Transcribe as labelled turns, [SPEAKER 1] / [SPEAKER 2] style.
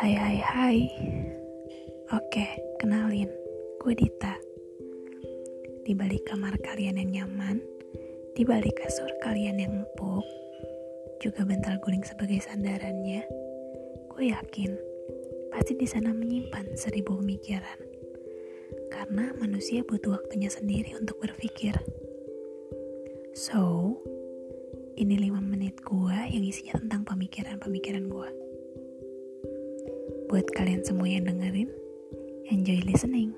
[SPEAKER 1] Hai hai hai. Oke, kenalin. Gue Dita. Di balik kamar kalian yang nyaman Di balik kasur kalian yang empuk Juga bental guling sebagai sandarannya Gue yakin Pasti di sana menyimpan seribu pemikiran. Karena manusia butuh waktunya sendiri untuk berpikir. So, ini 5 menit gue yang isinya tentang pemikiran-pemikiran gue. Buat kalian semua yang dengerin, enjoy listening.